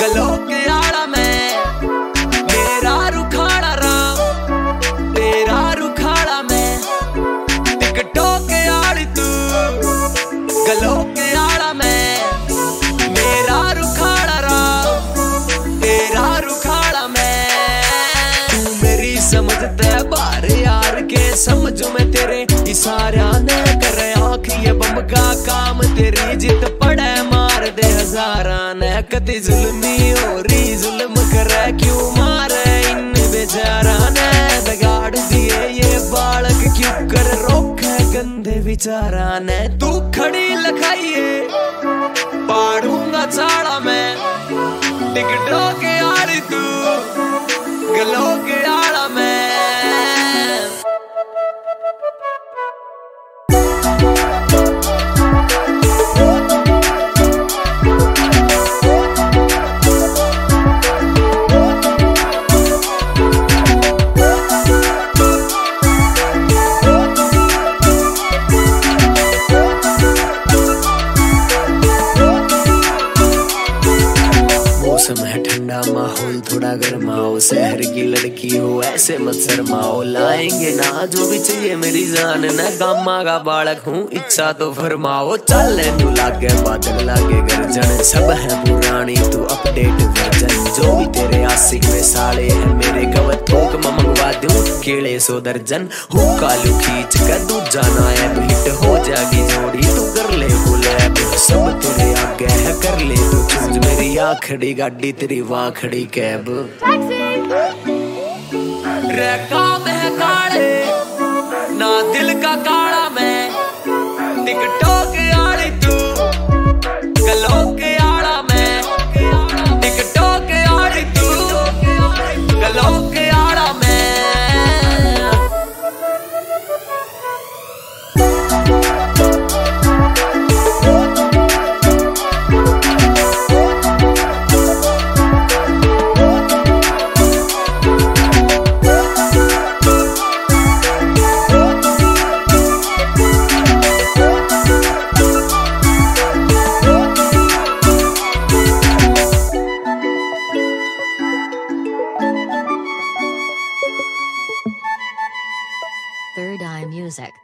गलो के आड़ा में। मेरा रुखाड़ा राम तेरा रुखाड़ा में। टिकटों के आड़ी तू गलो आड़ा में। मेरा रुखाड़ा राम तेरा रुखाड़ा में। तू मेरी समझते बार यार के, समझ में तेरे इशारा ने करे। आँख ये काम तेरी जित कति जुल्मी हो रही करे क्यों इन बेचारा ने दिए ये बालक, क्यों कर रोके गंदे विचारा ने तू खड़ी लखाइए, पाड़ूँगा चाड़ा में। टिकटों के यार तू, गलों के आड़ा माहौल थोड़ा गर्माओ। शहर की लड़की हो, ऐसे मत शर्माओ। लाएँगे ना जो भी चाहिए मेरी जान। न गामा का बालक हूँ, इच्छा तो फरमाओ। चल तू लागे बादल लागे गर्जन। सब है पुरानी, तू अपडेट वर्जन जो भी तेरे आशिक में साले हैं, मेरे कवत थोक मंगवा दूँ। केले सो दर्जन हूँ कालू खींच कर तू जाना है हिट हो चूज़ आखड़ी गाड़ी तेरी वाह खड़ी कैब। काम है काले ना दिल का काला मैं। टिकटों music.